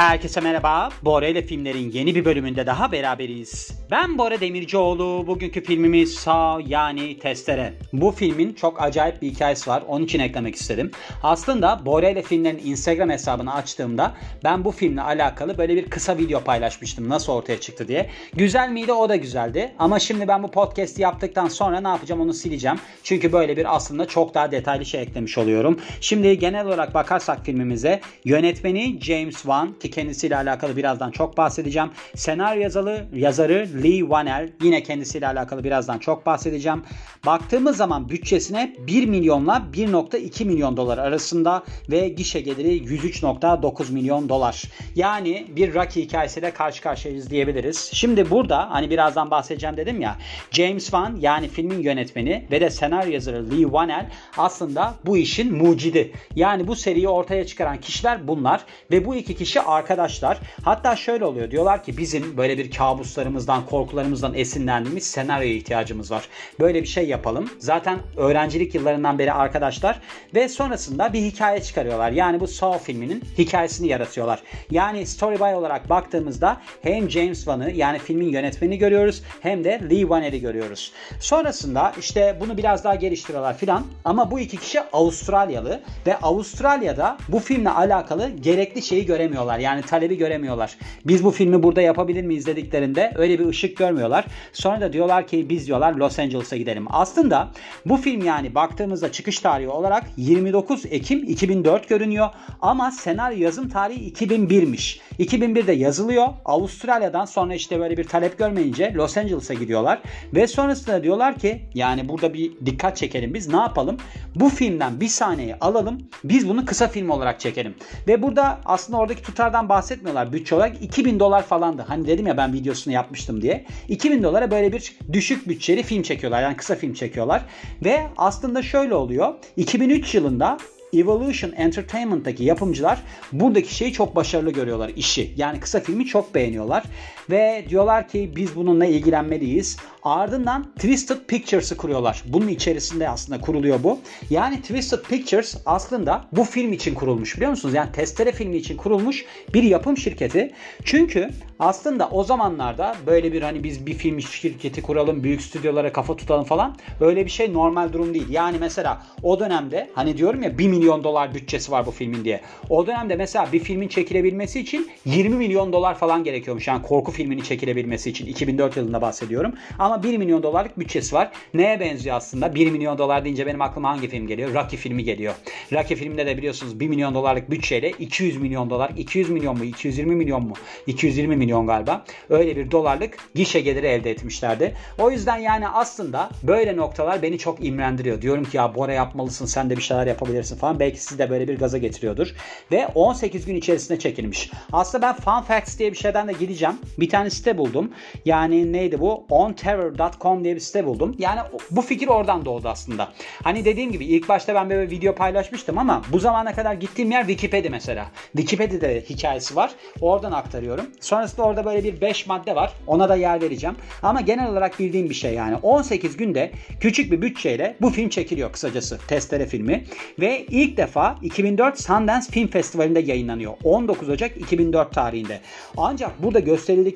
Herkese merhaba. Bora ile filmlerin yeni bir bölümünde daha beraberiz. Ben Bora Demircioğlu. Bugünkü filmimiz Sağ yani Testere. Bu filmin çok acayip bir hikayesi var. Onun için eklemek istedim. Aslında Bora ile filmlerin Instagram hesabını açtığımda ben bu filmle alakalı böyle bir kısa video paylaşmıştım. Nasıl ortaya çıktı diye. Güzel miydi? O da güzeldi. Ama şimdi ben bu podcast'i yaptıktan sonra ne yapacağım onu sileceğim. Çünkü böyle bir aslında çok daha detaylı şey eklemiş oluyorum. Şimdi genel olarak bakarsak filmimize yönetmeni James Wan ki kendisiyle alakalı birazdan çok bahsedeceğim. Senaryo yazarı, yazarı Lee Wanell yine kendisiyle alakalı birazdan çok bahsedeceğim. Baktığımız zaman bütçesine 1 milyonla 1.2 milyon dolar arasında ve gişe geliri 103.9 milyon dolar. Yani bir Rocky hikayesiyle karşı karşıyayız diyebiliriz. Şimdi burada hani birazdan bahsedeceğim dedim ya James Wan yani filmin yönetmeni ve de senaryo yazarı Lee Wanell aslında bu işin mucidi. Yani bu seriyi ortaya çıkaran kişiler bunlar ve bu iki kişi arkadaşlar. Hatta şöyle oluyor diyorlar ki bizim böyle bir kabuslarımızdan korkularımızdan esinlendiğimiz senaryoya ihtiyacımız var. Böyle bir şey yapalım. Zaten öğrencilik yıllarından beri arkadaşlar ve sonrasında bir hikaye çıkarıyorlar. Yani bu Saw filminin hikayesini yaratıyorlar. Yani story by olarak baktığımızda hem James Wan'ı yani filmin yönetmenini görüyoruz hem de Lee Wanell'i görüyoruz. Sonrasında işte bunu biraz daha geliştiriyorlar filan ama bu iki kişi Avustralyalı ve Avustralya'da bu filmle alakalı gerekli şeyi göremiyorlar. Yani talebi göremiyorlar. Biz bu filmi burada yapabilir miyiz dediklerinde öyle bir ışık görmüyorlar. Sonra da diyorlar ki biz diyorlar Los Angeles'a gidelim. Aslında bu film yani baktığımızda çıkış tarihi olarak 29 Ekim 2004 görünüyor ama senaryo yazım tarihi 2001'miş. 2001'de yazılıyor. Avustralya'dan sonra işte böyle bir talep görmeyince Los Angeles'a gidiyorlar ve sonrasında diyorlar ki yani burada bir dikkat çekelim biz ne yapalım? Bu filmden bir sahneyi alalım biz bunu kısa film olarak çekelim. Ve burada aslında oradaki tutardan bahsetmiyorlar bütçe olarak 2000 dolar falandı. Hani dedim ya ben videosunu yapmıştım diye. 2000 dolara böyle bir düşük bütçeli film çekiyorlar. Yani kısa film çekiyorlar. Ve aslında şöyle oluyor. 2003 yılında Evolution Entertainment'taki yapımcılar buradaki şeyi çok başarılı görüyorlar işi. Yani kısa filmi çok beğeniyorlar ve diyorlar ki biz bununla ilgilenmeliyiz. Ardından Twisted Pictures'ı kuruyorlar. Bunun içerisinde aslında kuruluyor bu. Yani Twisted Pictures aslında bu film için kurulmuş biliyor musunuz? Yani Testere filmi için kurulmuş bir yapım şirketi. Çünkü aslında o zamanlarda böyle bir hani biz bir film şirketi kuralım, büyük stüdyolara kafa tutalım falan öyle bir şey normal durum değil. Yani mesela o dönemde hani diyorum ya 1 milyon dolar bütçesi var bu filmin diye. O dönemde mesela bir filmin çekilebilmesi için 20 milyon dolar falan gerekiyormuş. Yani korku filminin çekilebilmesi için 2004 yılında bahsediyorum. Ama 1 milyon dolarlık bütçesi var. Neye benziyor aslında? 1 milyon dolar deyince benim aklıma hangi film geliyor? Rocky filmi geliyor. Rocky filminde de biliyorsunuz 1 milyon dolarlık bütçeyle 200 milyon dolar, 200 milyon mu, 220 milyon mu? 220 milyon galiba. Öyle bir dolarlık gişe geliri elde etmişlerdi. O yüzden yani aslında böyle noktalar beni çok imrendiriyor. Diyorum ki ya Bora yapmalısın, sen de bir şeyler yapabilirsin falan. Belki sizi de böyle bir gaza getiriyordur. Ve 18 gün içerisinde çekilmiş. Aslında ben Fun Facts diye bir şeyden de gideceğim. Bir tane site buldum. Yani neydi bu? onterror.com diye bir site buldum. Yani bu fikir oradan doğdu aslında. Hani dediğim gibi ilk başta ben böyle video paylaşmıştım ama bu zamana kadar gittiğim yer Wikipedia mesela. Wikipedia'da hikayesi var. Oradan aktarıyorum. Sonrasında orada böyle bir 5 madde var. Ona da yer vereceğim. Ama genel olarak bildiğim bir şey yani. 18 günde küçük bir bütçeyle bu film çekiliyor kısacası. Testere filmi. Ve ilk defa 2004 Sundance Film Festivali'nde yayınlanıyor. 19 Ocak 2004 tarihinde. Ancak burada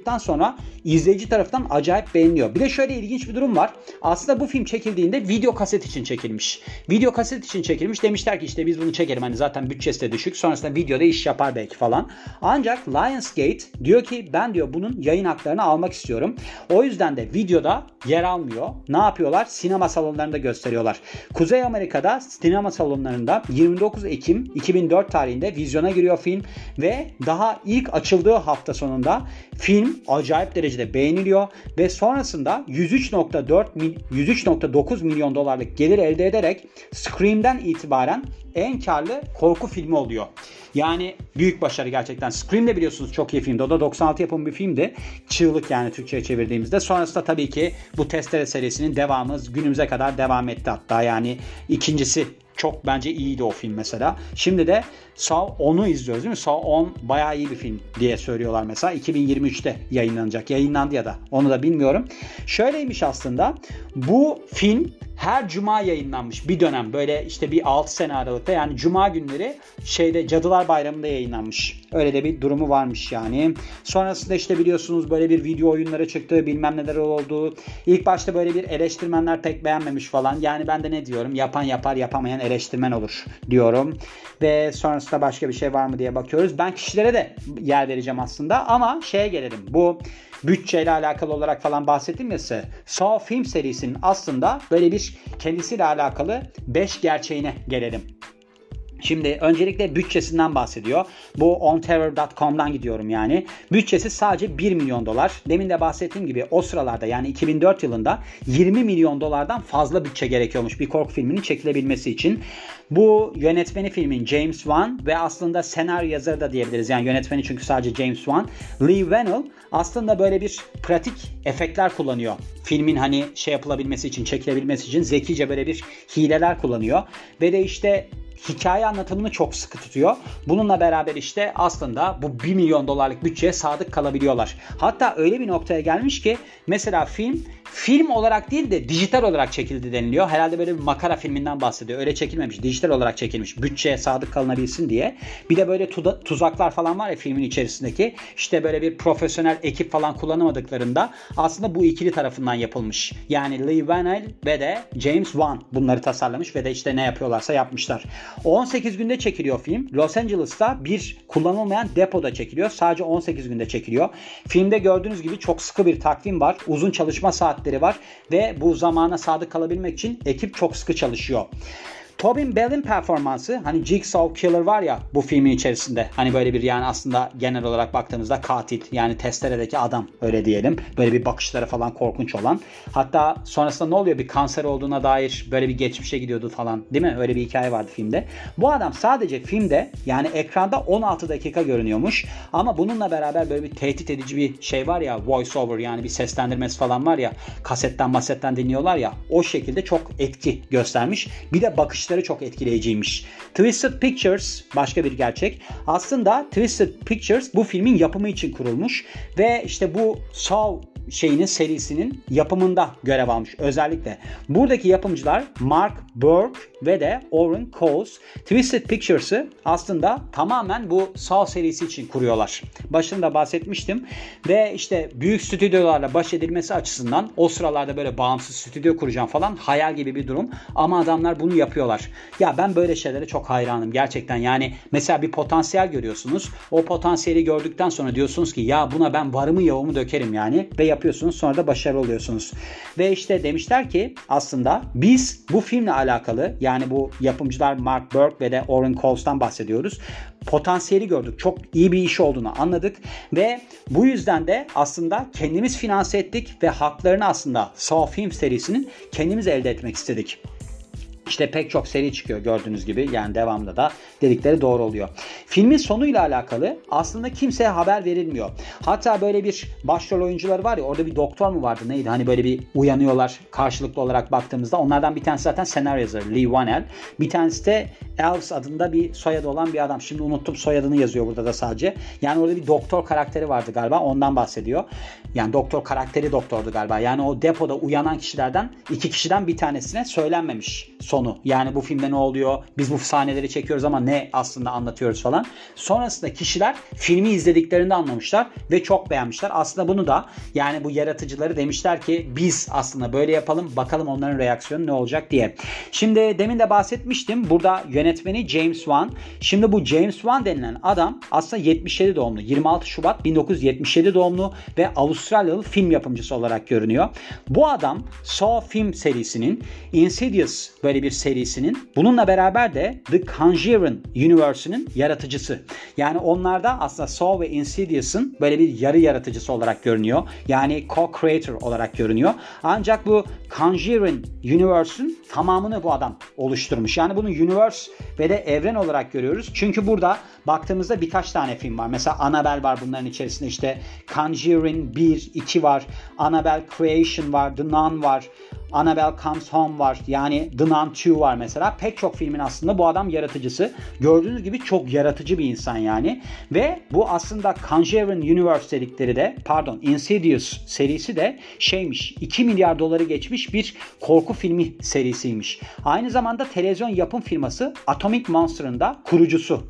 gösterildikten sonra izleyici tarafından acayip beğeniliyor. Bir de şöyle ilginç bir durum var. Aslında bu film çekildiğinde video kaset için çekilmiş. Video kaset için çekilmiş. Demişler ki işte biz bunu çekelim. Hani zaten bütçesi de düşük. Sonrasında videoda iş yapar belki falan. Ancak Lionsgate diyor ki ben diyor bunun yayın haklarını almak istiyorum. O yüzden de videoda yer almıyor. Ne yapıyorlar? Sinema salonlarında gösteriyorlar. Kuzey Amerika'da sinema salonlarında 29 Ekim 2004 tarihinde vizyona giriyor film ve daha ilk açıldığı hafta sonunda film acayip derecede beğeniliyor ve sonrasında 103.4 103.9 milyon dolarlık gelir elde ederek Scream'den itibaren en karlı korku filmi oluyor. Yani büyük başarı gerçekten. Scream de biliyorsunuz çok iyi filmdi. O da 96 yapımı bir filmdi. Çığlık yani Türkçe'ye çevirdiğimizde. Sonrasında tabii ki bu Testere serisinin devamı günümüze kadar devam etti hatta. Yani ikincisi çok bence iyiydi o film mesela. Şimdi de Saw 10'u izliyoruz değil mi? Saw 10 bayağı iyi bir film diye söylüyorlar mesela. 2023'te yayınlanacak. Yayınlandı ya da onu da bilmiyorum. Şöyleymiş aslında. Bu film her cuma yayınlanmış bir dönem böyle işte bir 6 sene aralıkta yani cuma günleri şeyde Cadılar Bayramı'nda yayınlanmış. Öyle de bir durumu varmış yani. Sonrasında işte biliyorsunuz böyle bir video oyunlara çıktı bilmem neler oldu. İlk başta böyle bir eleştirmenler pek beğenmemiş falan. Yani ben de ne diyorum yapan yapar yapamayan eleştirmen olur diyorum. Ve sonrasında başka bir şey var mı diye bakıyoruz. Ben kişilere de yer vereceğim aslında ama şeye gelelim. Bu bütçeyle alakalı olarak falan bahsettim ya size. Saw film serisinin aslında böyle bir kendisiyle alakalı 5 gerçeğine gelelim. Şimdi öncelikle bütçesinden bahsediyor. Bu onterror.com'dan gidiyorum yani. Bütçesi sadece 1 milyon dolar. Demin de bahsettiğim gibi o sıralarda yani 2004 yılında 20 milyon dolardan fazla bütçe gerekiyormuş bir korku filminin çekilebilmesi için. Bu yönetmeni filmin James Wan ve aslında senaryo yazarı da diyebiliriz. Yani yönetmeni çünkü sadece James Wan. Lee Whannell aslında böyle bir pratik efektler kullanıyor. Filmin hani şey yapılabilmesi için, çekilebilmesi için zekice böyle bir hileler kullanıyor. Ve de işte hikaye anlatımını çok sıkı tutuyor. Bununla beraber işte aslında bu 1 milyon dolarlık bütçeye sadık kalabiliyorlar. Hatta öyle bir noktaya gelmiş ki mesela film film olarak değil de dijital olarak çekildi deniliyor. Herhalde böyle bir makara filminden bahsediyor. Öyle çekilmemiş. Dijital olarak çekilmiş. Bütçeye sadık kalınabilsin diye. Bir de böyle tuzaklar falan var ya filmin içerisindeki. İşte böyle bir profesyonel ekip falan kullanamadıklarında aslında bu ikili tarafından yapılmış. Yani Lee Vanell ve de James Wan bunları tasarlamış ve de işte ne yapıyorlarsa yapmışlar. 18 günde çekiliyor film. Los Angeles'ta bir kullanılmayan depoda çekiliyor. Sadece 18 günde çekiliyor. Filmde gördüğünüz gibi çok sıkı bir takvim var. Uzun çalışma saatleri var ve bu zamana sadık kalabilmek için ekip çok sıkı çalışıyor. Tobin Bell'in performansı hani Jigsaw Killer var ya bu filmin içerisinde. Hani böyle bir yani aslında genel olarak baktığımızda katil yani testeredeki adam öyle diyelim. Böyle bir bakışları falan korkunç olan. Hatta sonrasında ne oluyor bir kanser olduğuna dair böyle bir geçmişe gidiyordu falan değil mi? Öyle bir hikaye vardı filmde. Bu adam sadece filmde yani ekranda 16 dakika görünüyormuş. Ama bununla beraber böyle bir tehdit edici bir şey var ya voice over yani bir seslendirmesi falan var ya kasetten masetten dinliyorlar ya o şekilde çok etki göstermiş. Bir de bakış bakışları çok etkileyiciymiş. Twisted Pictures başka bir gerçek. Aslında Twisted Pictures bu filmin yapımı için kurulmuş ve işte bu Saw şeyinin serisinin yapımında görev almış özellikle. Buradaki yapımcılar Mark Burke ve de Oren Coles Twisted Pictures'ı aslında tamamen bu Saw serisi için kuruyorlar. Başında bahsetmiştim ve işte büyük stüdyolarla baş edilmesi açısından o sıralarda böyle bağımsız stüdyo kuracağım falan hayal gibi bir durum ama adamlar bunu yapıyorlar. Ya ben böyle şeylere çok hayranım gerçekten yani mesela bir potansiyel görüyorsunuz o potansiyeli gördükten sonra diyorsunuz ki ya buna ben varımı yoğumu dökerim yani ve yapıyorsunuz sonra da başarılı oluyorsunuz. Ve işte demişler ki aslında biz bu filmle alakalı yani bu yapımcılar Mark Burke ve de Oren Coles'tan bahsediyoruz. Potansiyeli gördük. Çok iyi bir iş olduğunu anladık ve bu yüzden de aslında kendimiz finanse ettik ve haklarını aslında Saw Film serisinin kendimiz elde etmek istedik. İşte pek çok seri çıkıyor gördüğünüz gibi. Yani devamlı da dedikleri doğru oluyor. Filmin sonuyla alakalı aslında kimseye haber verilmiyor. Hatta böyle bir başrol oyuncuları var ya orada bir doktor mu vardı neydi? Hani böyle bir uyanıyorlar karşılıklı olarak baktığımızda. Onlardan bir tanesi zaten senaryo yazarı Lee Wanell. Bir tanesi de Elves adında bir soyadı olan bir adam. Şimdi unuttum soyadını yazıyor burada da sadece. Yani orada bir doktor karakteri vardı galiba. Ondan bahsediyor. Yani doktor karakteri doktordu galiba. Yani o depoda uyanan kişilerden iki kişiden bir tanesine söylenmemiş sonu. Yani bu filmde ne oluyor? Biz bu sahneleri çekiyoruz ama ne aslında anlatıyoruz falan. Sonrasında kişiler filmi izlediklerinde anlamışlar ve çok beğenmişler. Aslında bunu da yani bu yaratıcıları demişler ki biz aslında böyle yapalım bakalım onların reaksiyonu ne olacak diye. Şimdi demin de bahsetmiştim. Burada yönetmeni James Wan. Şimdi bu James Wan denilen adam aslında 77 doğumlu. 26 Şubat 1977 doğumlu ve Avustralyalı film yapımcısı olarak görünüyor. Bu adam Saw film serisinin Insidious böyle bir serisinin bununla beraber de The Conjuring Universe'ının yaratıcısı. Yani onlarda aslında Saw ve Insidious'ın böyle bir yarı yaratıcısı olarak görünüyor. Yani co-creator olarak görünüyor. Ancak bu Conjuring Universe'ın tamamını bu adam oluşturmuş. Yani bunu universe ve de evren olarak görüyoruz. Çünkü burada baktığımızda birkaç tane film var. Mesela Annabelle var bunların içerisinde işte Conjuring 1, 2 var. Annabelle Creation var. The Nun var. Annabelle Comes Home var. Yani The Nun 2 var mesela. Pek çok filmin aslında bu adam yaratıcısı. Gördüğünüz gibi çok yaratıcı bir insan yani. Ve bu aslında Conjuring Universe dedikleri de pardon Insidious serisi de şeymiş 2 milyar doları geçmiş bir korku filmi serisiymiş. Aynı zamanda televizyon yapım firması Atomic Monster'ın da kurucusu.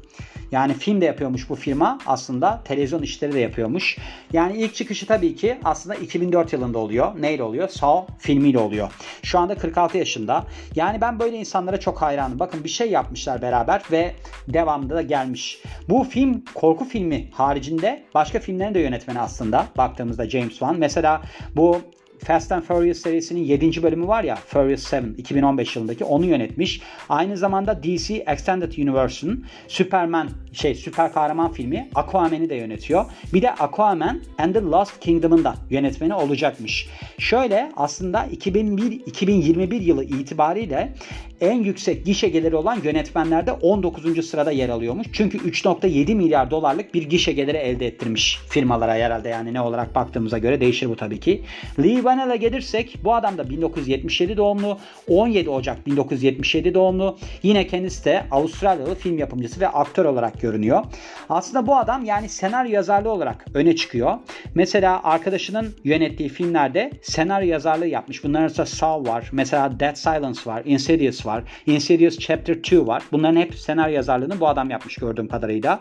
Yani film de yapıyormuş bu firma. Aslında televizyon işleri de yapıyormuş. Yani ilk çıkışı tabii ki aslında 2004 yılında oluyor. Neyle oluyor? Saw filmiyle oluyor. Şu anda 46 yaşında. Yani ben böyle insanlara çok hayranım. Bakın bir şey yapmışlar beraber ve devamında da gelmiş. Bu film korku filmi haricinde başka filmlerin de yönetmeni aslında. Baktığımızda James Wan. Mesela bu Fast and Furious serisinin 7. bölümü var ya Furious 7 2015 yılındaki onu yönetmiş. Aynı zamanda DC Extended Universe'ın Superman şey süper kahraman filmi Aquaman'i de yönetiyor. Bir de Aquaman and the Lost Kingdom'ın da yönetmeni olacakmış. Şöyle aslında 2001 2021 yılı itibariyle en yüksek gişe geliri olan yönetmenlerde 19. sırada yer alıyormuş. Çünkü 3.7 milyar dolarlık bir gişe geliri elde ettirmiş firmalara herhalde yani ne olarak baktığımıza göre değişir bu tabii ki. Lee Vanell'a gelirsek bu adam da 1977 doğumlu. 17 Ocak 1977 doğumlu. Yine kendisi de Avustralyalı film yapımcısı ve aktör olarak görünüyor. Aslında bu adam yani senaryo yazarlığı olarak öne çıkıyor. Mesela arkadaşının yönettiği filmlerde senaryo yazarlığı yapmış. Bunların arasında Saw var. Mesela Dead Silence var. Insidious var. Insidious Chapter 2 var. Bunların hep senaryo yazarlığını bu adam yapmış gördüğüm kadarıyla.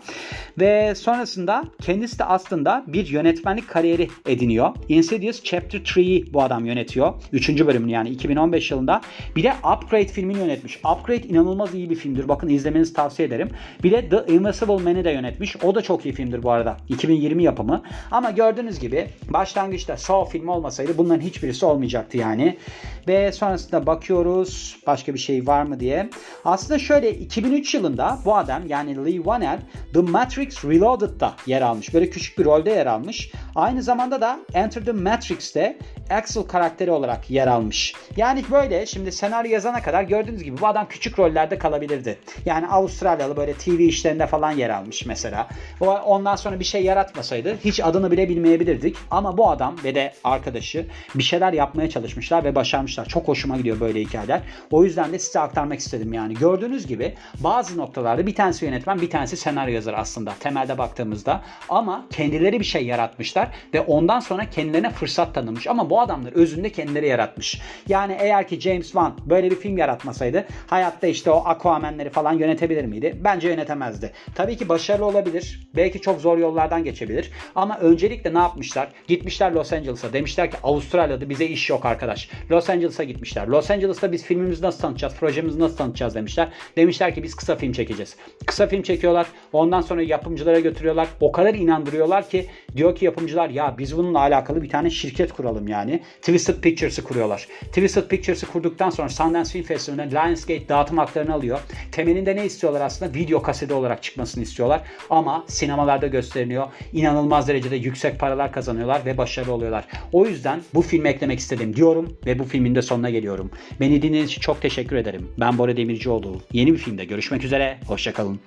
Ve sonrasında kendisi de aslında bir yönetmenlik kariyeri ediniyor. Insidious Chapter 3'yi bu adam yönetiyor. Üçüncü bölümünü yani 2015 yılında. Bir de Upgrade filmini yönetmiş. Upgrade inanılmaz iyi bir filmdir. Bakın izlemenizi tavsiye ederim. Bir de The Invisible Man'i de yönetmiş. O da çok iyi filmdir bu arada. 2020 yapımı. Ama gördüğünüz gibi başlangıçta Saw filmi olmasaydı bunların hiçbirisi olmayacaktı yani. Ve sonrasında bakıyoruz başka bir şey var mı diye. Aslında şöyle 2003 yılında bu adam yani Lee Wanell The Matrix Reloaded'da yer almış. Böyle küçük bir rolde yer almış. Aynı zamanda da Enter the Matrix'te Axel karakteri olarak yer almış. Yani böyle şimdi senaryo yazana kadar gördüğünüz gibi bu adam küçük rollerde kalabilirdi. Yani Avustralyalı böyle TV işlerinde falan yer almış mesela. Ondan sonra bir şey yaratmasaydı hiç adını bile bilmeyebilirdik. Ama bu adam ve de arkadaşı bir şeyler yapmaya çalışmışlar ve başarmışlar. Çok hoşuma gidiyor böyle hikayeler. O yüzden de size aktarmak istedim yani. Gördüğünüz gibi bazı noktalarda bir tanesi yönetmen bir tanesi senaryo yazar aslında temelde baktığımızda. Ama kendileri bir şey yaratmışlar ve ondan sonra kendilerine fırsat tanımış. Ama bu adamlar özünde kendileri yaratmış. Yani eğer ki James Wan böyle bir film yaratmasaydı hayatta işte o Aquaman'leri falan yönetebilir miydi? Bence yönetemezdi. Tabii ki başarılı olabilir. Belki çok zor yollardan geçebilir. Ama öncelikle ne yapmışlar? Gitmişler Los Angeles'a. Demişler ki Avustralya'da bize iş yok arkadaş. Los Angeles'a gitmişler. Los Angeles'ta biz filmimizi nasıl tanıtacağız? Projemizi nasıl tanıtacağız demişler. Demişler ki biz kısa film çekeceğiz. Kısa film çekiyorlar. Ondan sonra yapımcılara götürüyorlar. O kadar inandırıyorlar ki diyor ki yapımcılar ya biz bununla alakalı bir tane şirket kuralım yani. Twisted Pictures'ı kuruyorlar. Twisted Pictures'ı kurduktan sonra Sundance Film Festivali'ne Lionsgate dağıtım haklarını alıyor. Temelinde ne istiyorlar aslında? Video kaseti olarak çıkmasını istiyorlar. Ama sinemalarda gösteriliyor. İnanılmaz derecede yüksek paralar kazanıyorlar ve başarılı oluyorlar. O yüzden bu filmi eklemek istedim diyorum ve bu filmin de sonuna geliyorum. Beni dinlediğiniz için çok teşekkür ederim. Ben Bora Demircioğlu. Yeni bir filmde görüşmek üzere. Hoşçakalın.